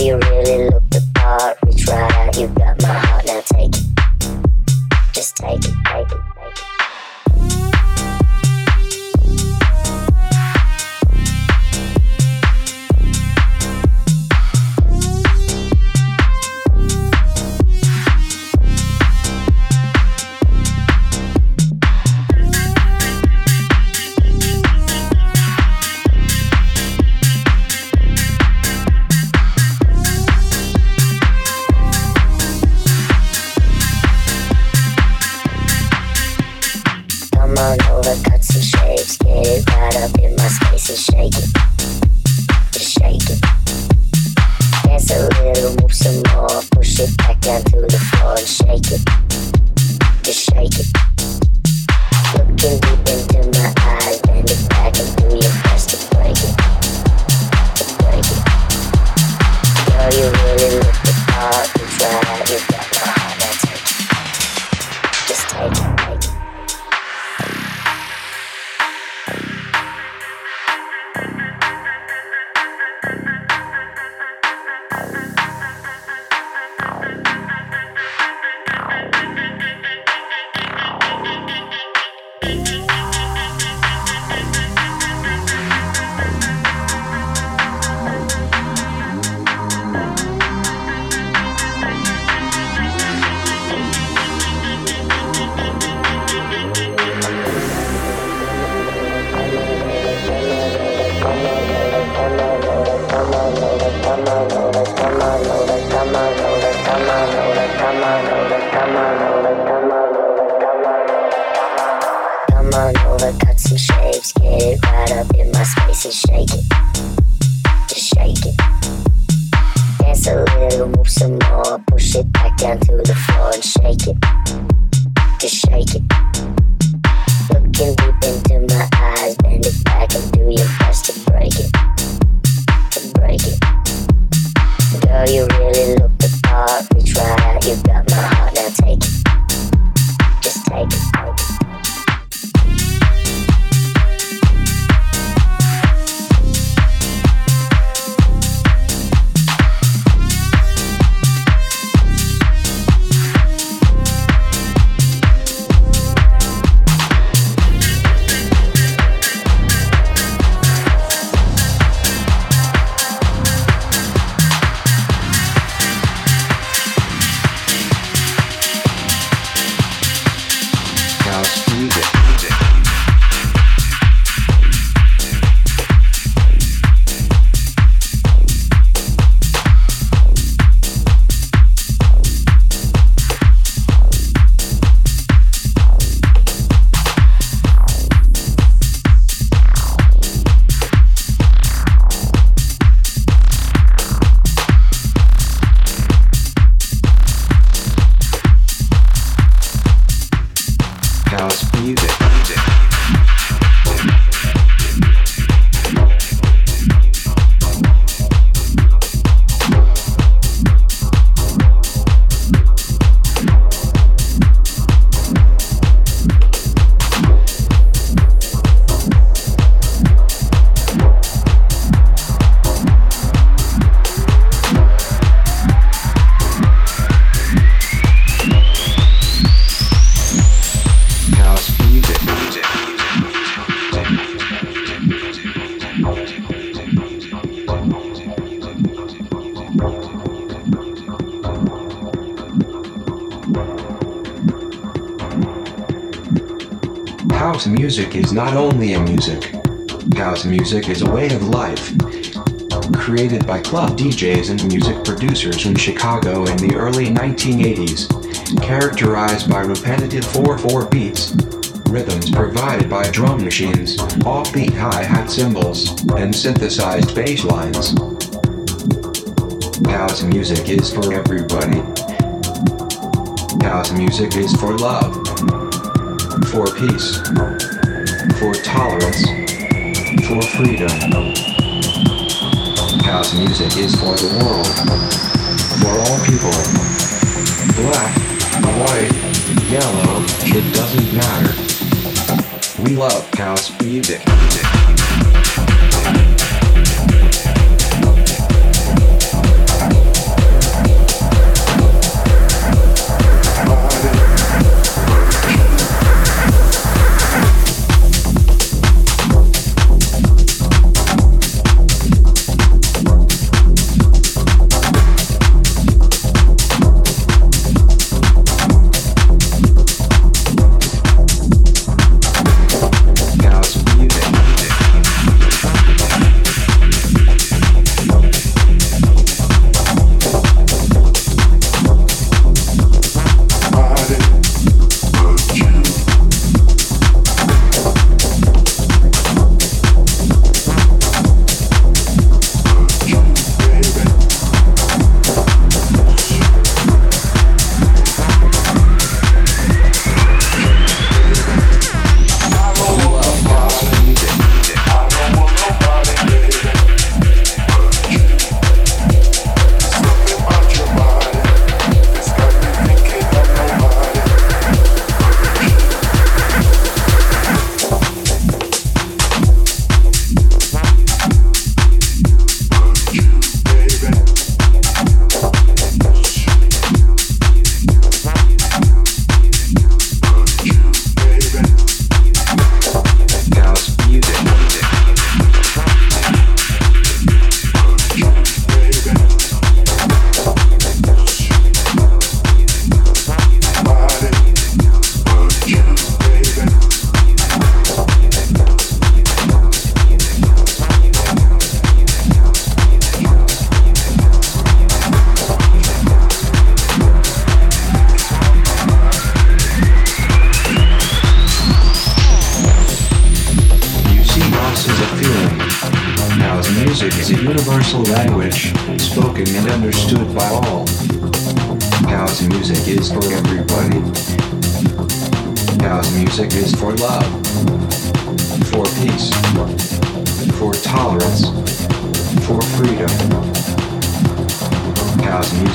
you really look the part. We try, you got my heart, take it. to shake it. home. Music is not only a music. House music is a way of life. Created by club DJs and music producers in Chicago in the early 1980s, characterized by repetitive 4-4 beats, rhythms provided by drum machines, offbeat hi-hat cymbals, and synthesized bass lines. House music is for everybody. House music is for love, for peace, for tolerance, for freedom. House music is for the world, for all people. Black, white, yellow, it doesn't matter. We love house music.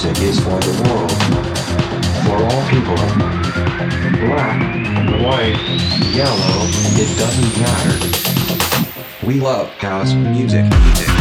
Music is for the world, for all people. Black, white, yellow, it doesn't matter. We love house music.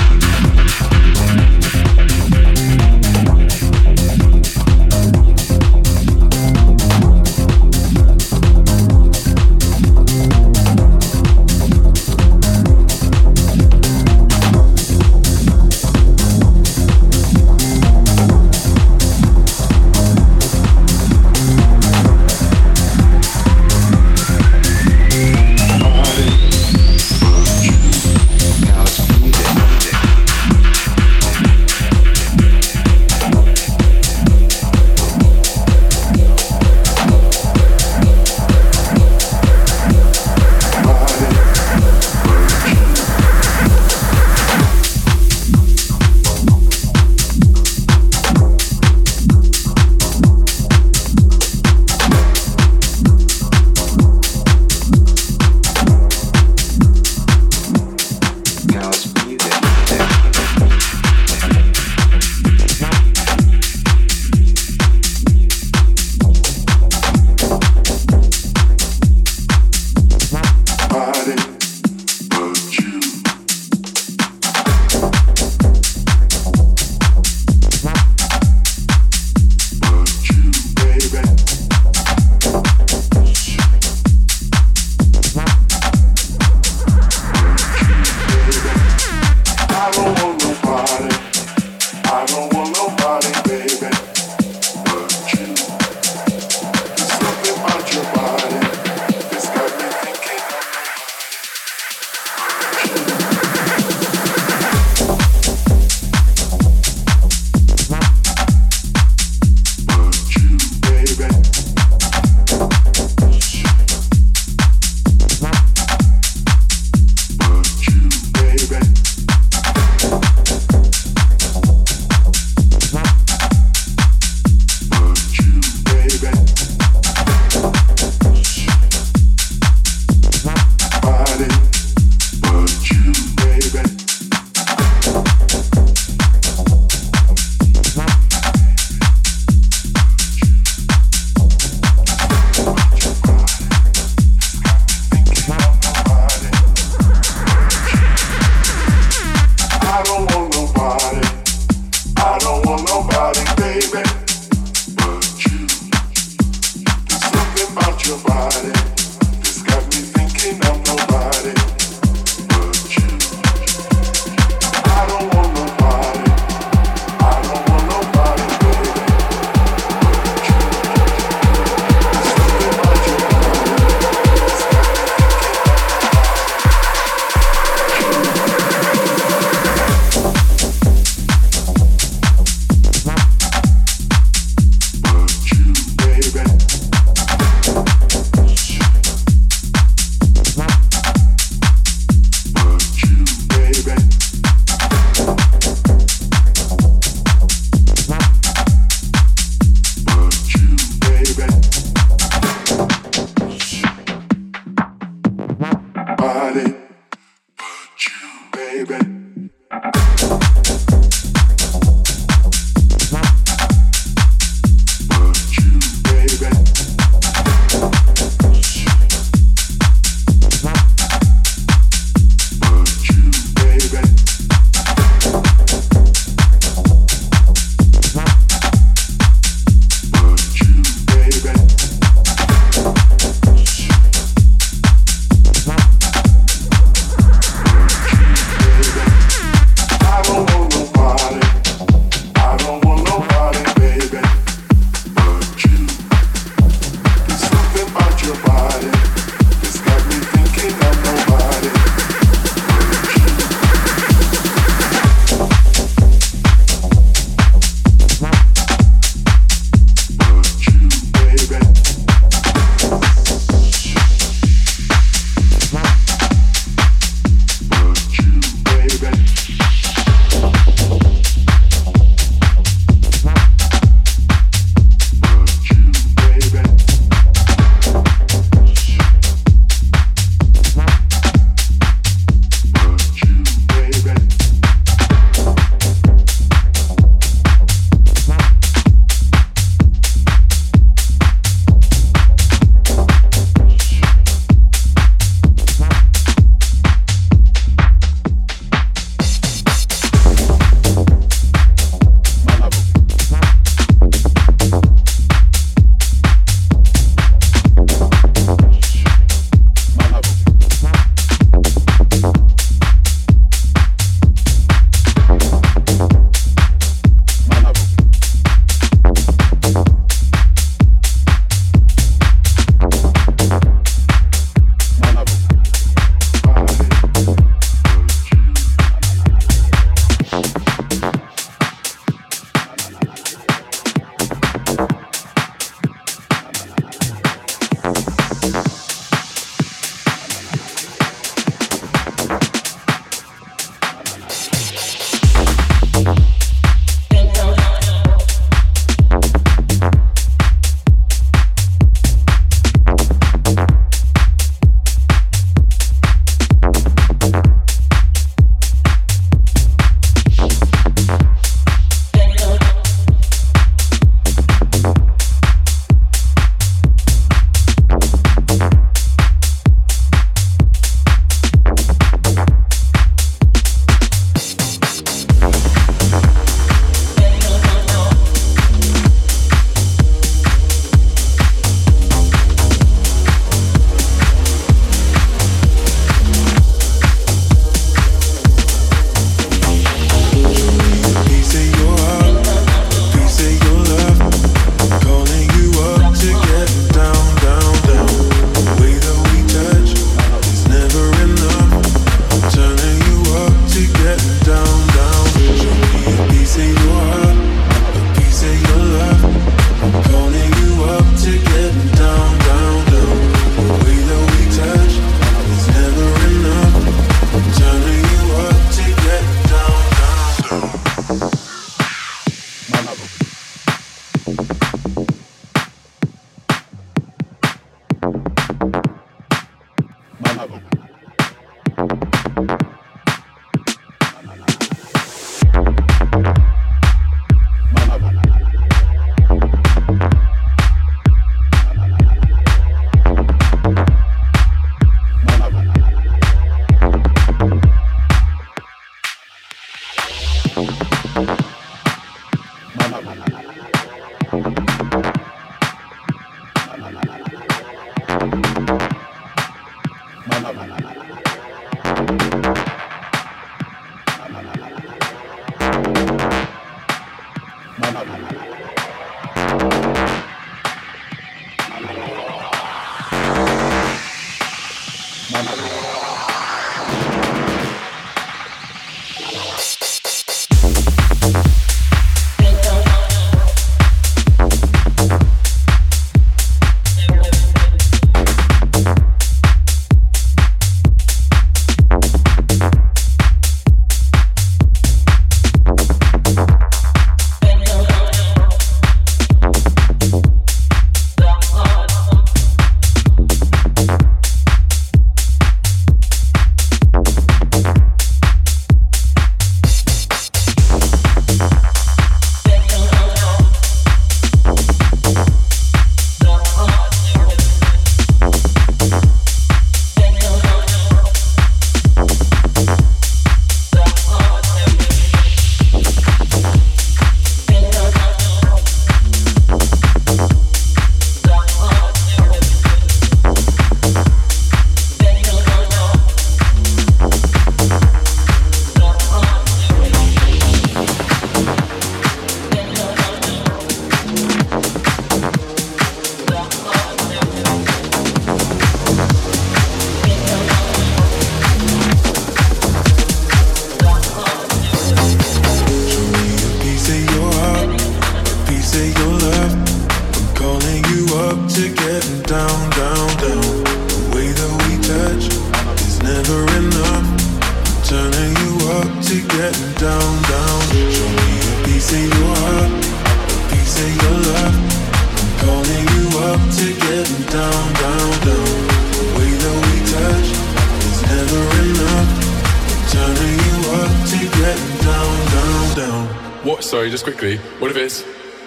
this quickly. What if it's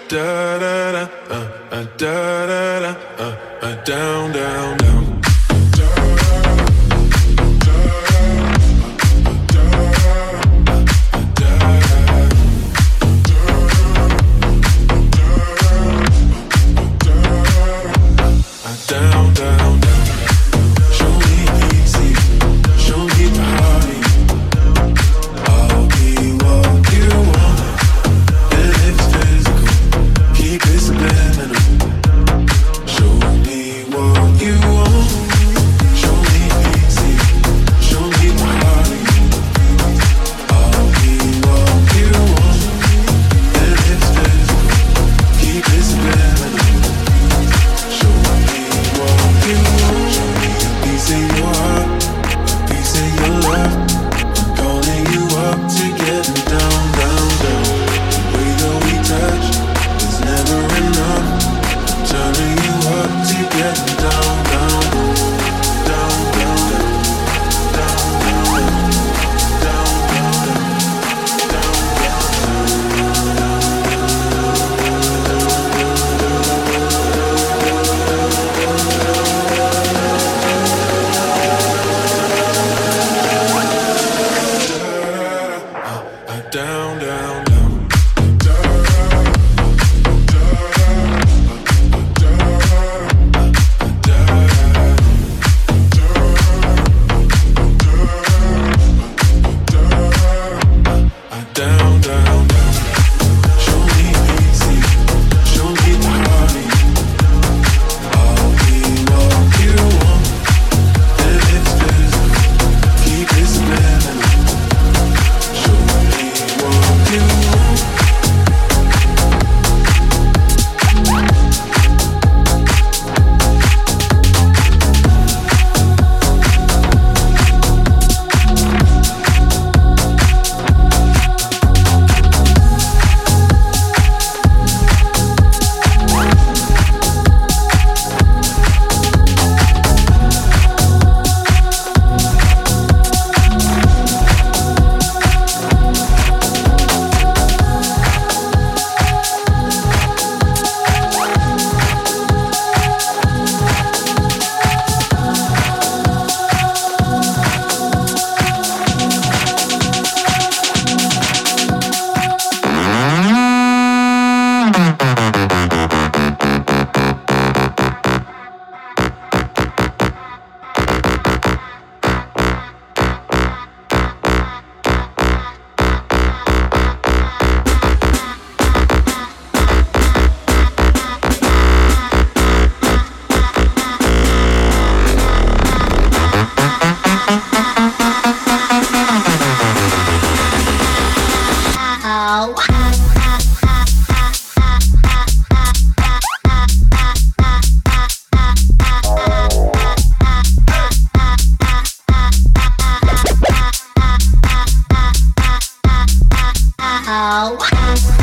da da da uh, uh, da da da uh, uh, down down Oh.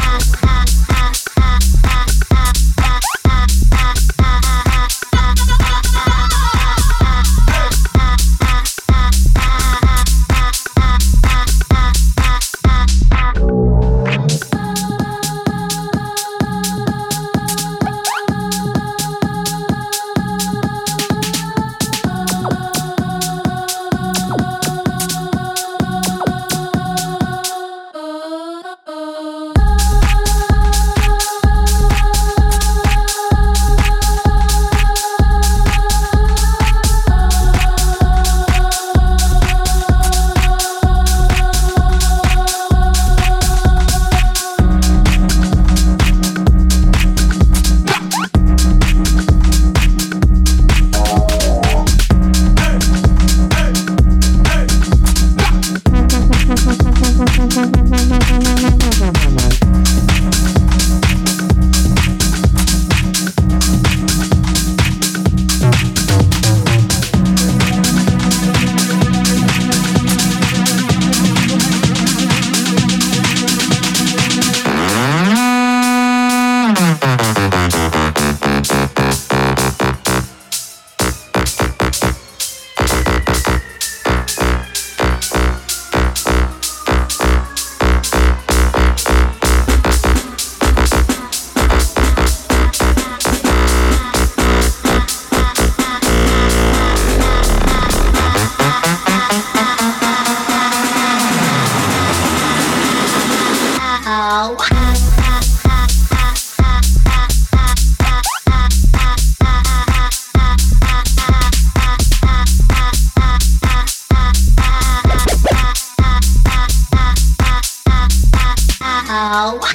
Wow.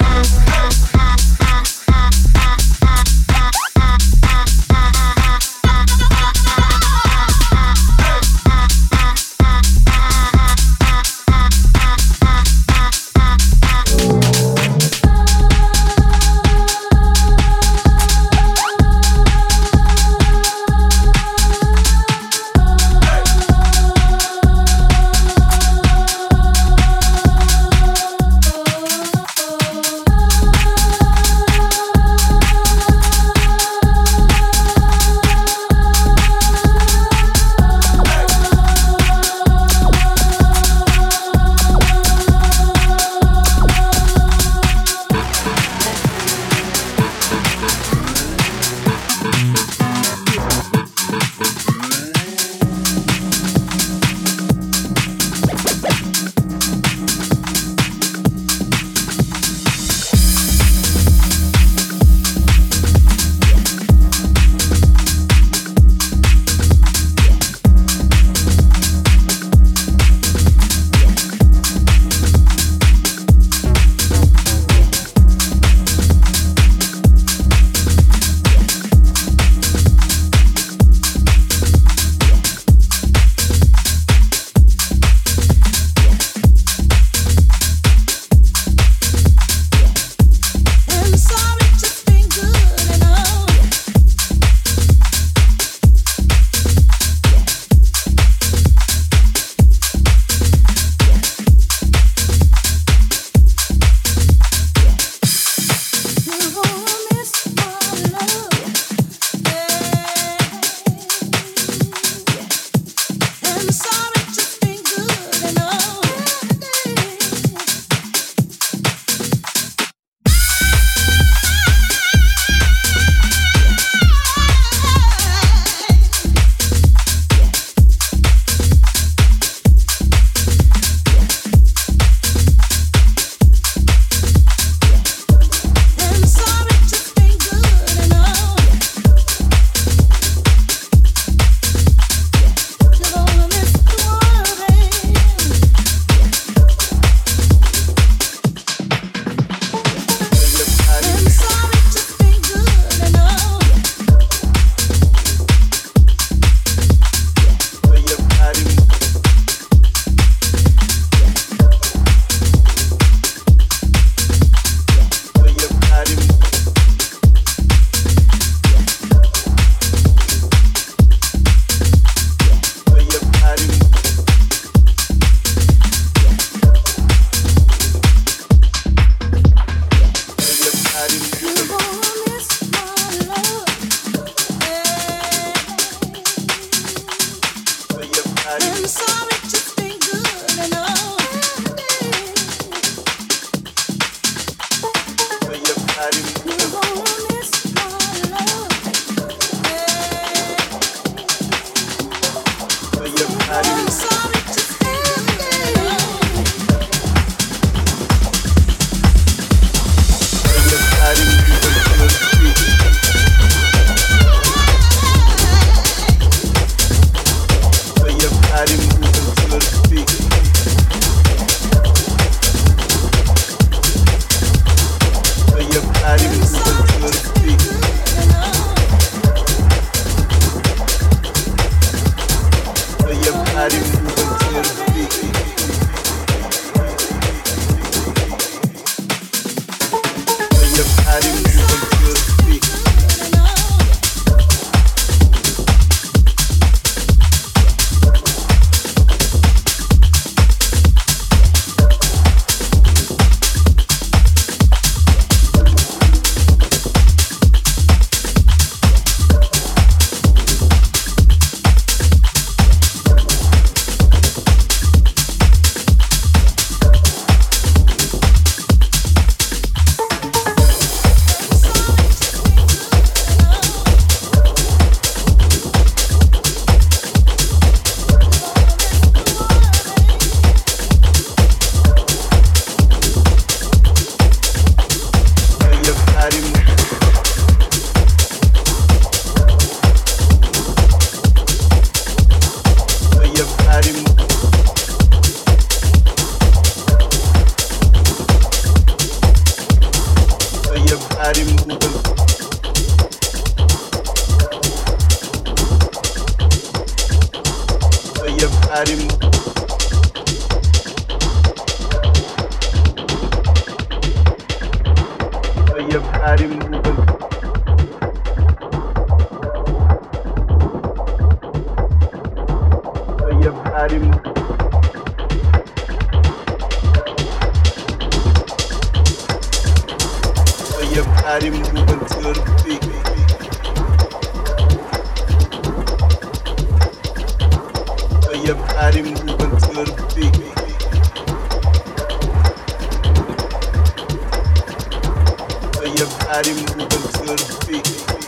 Body moving to the beat.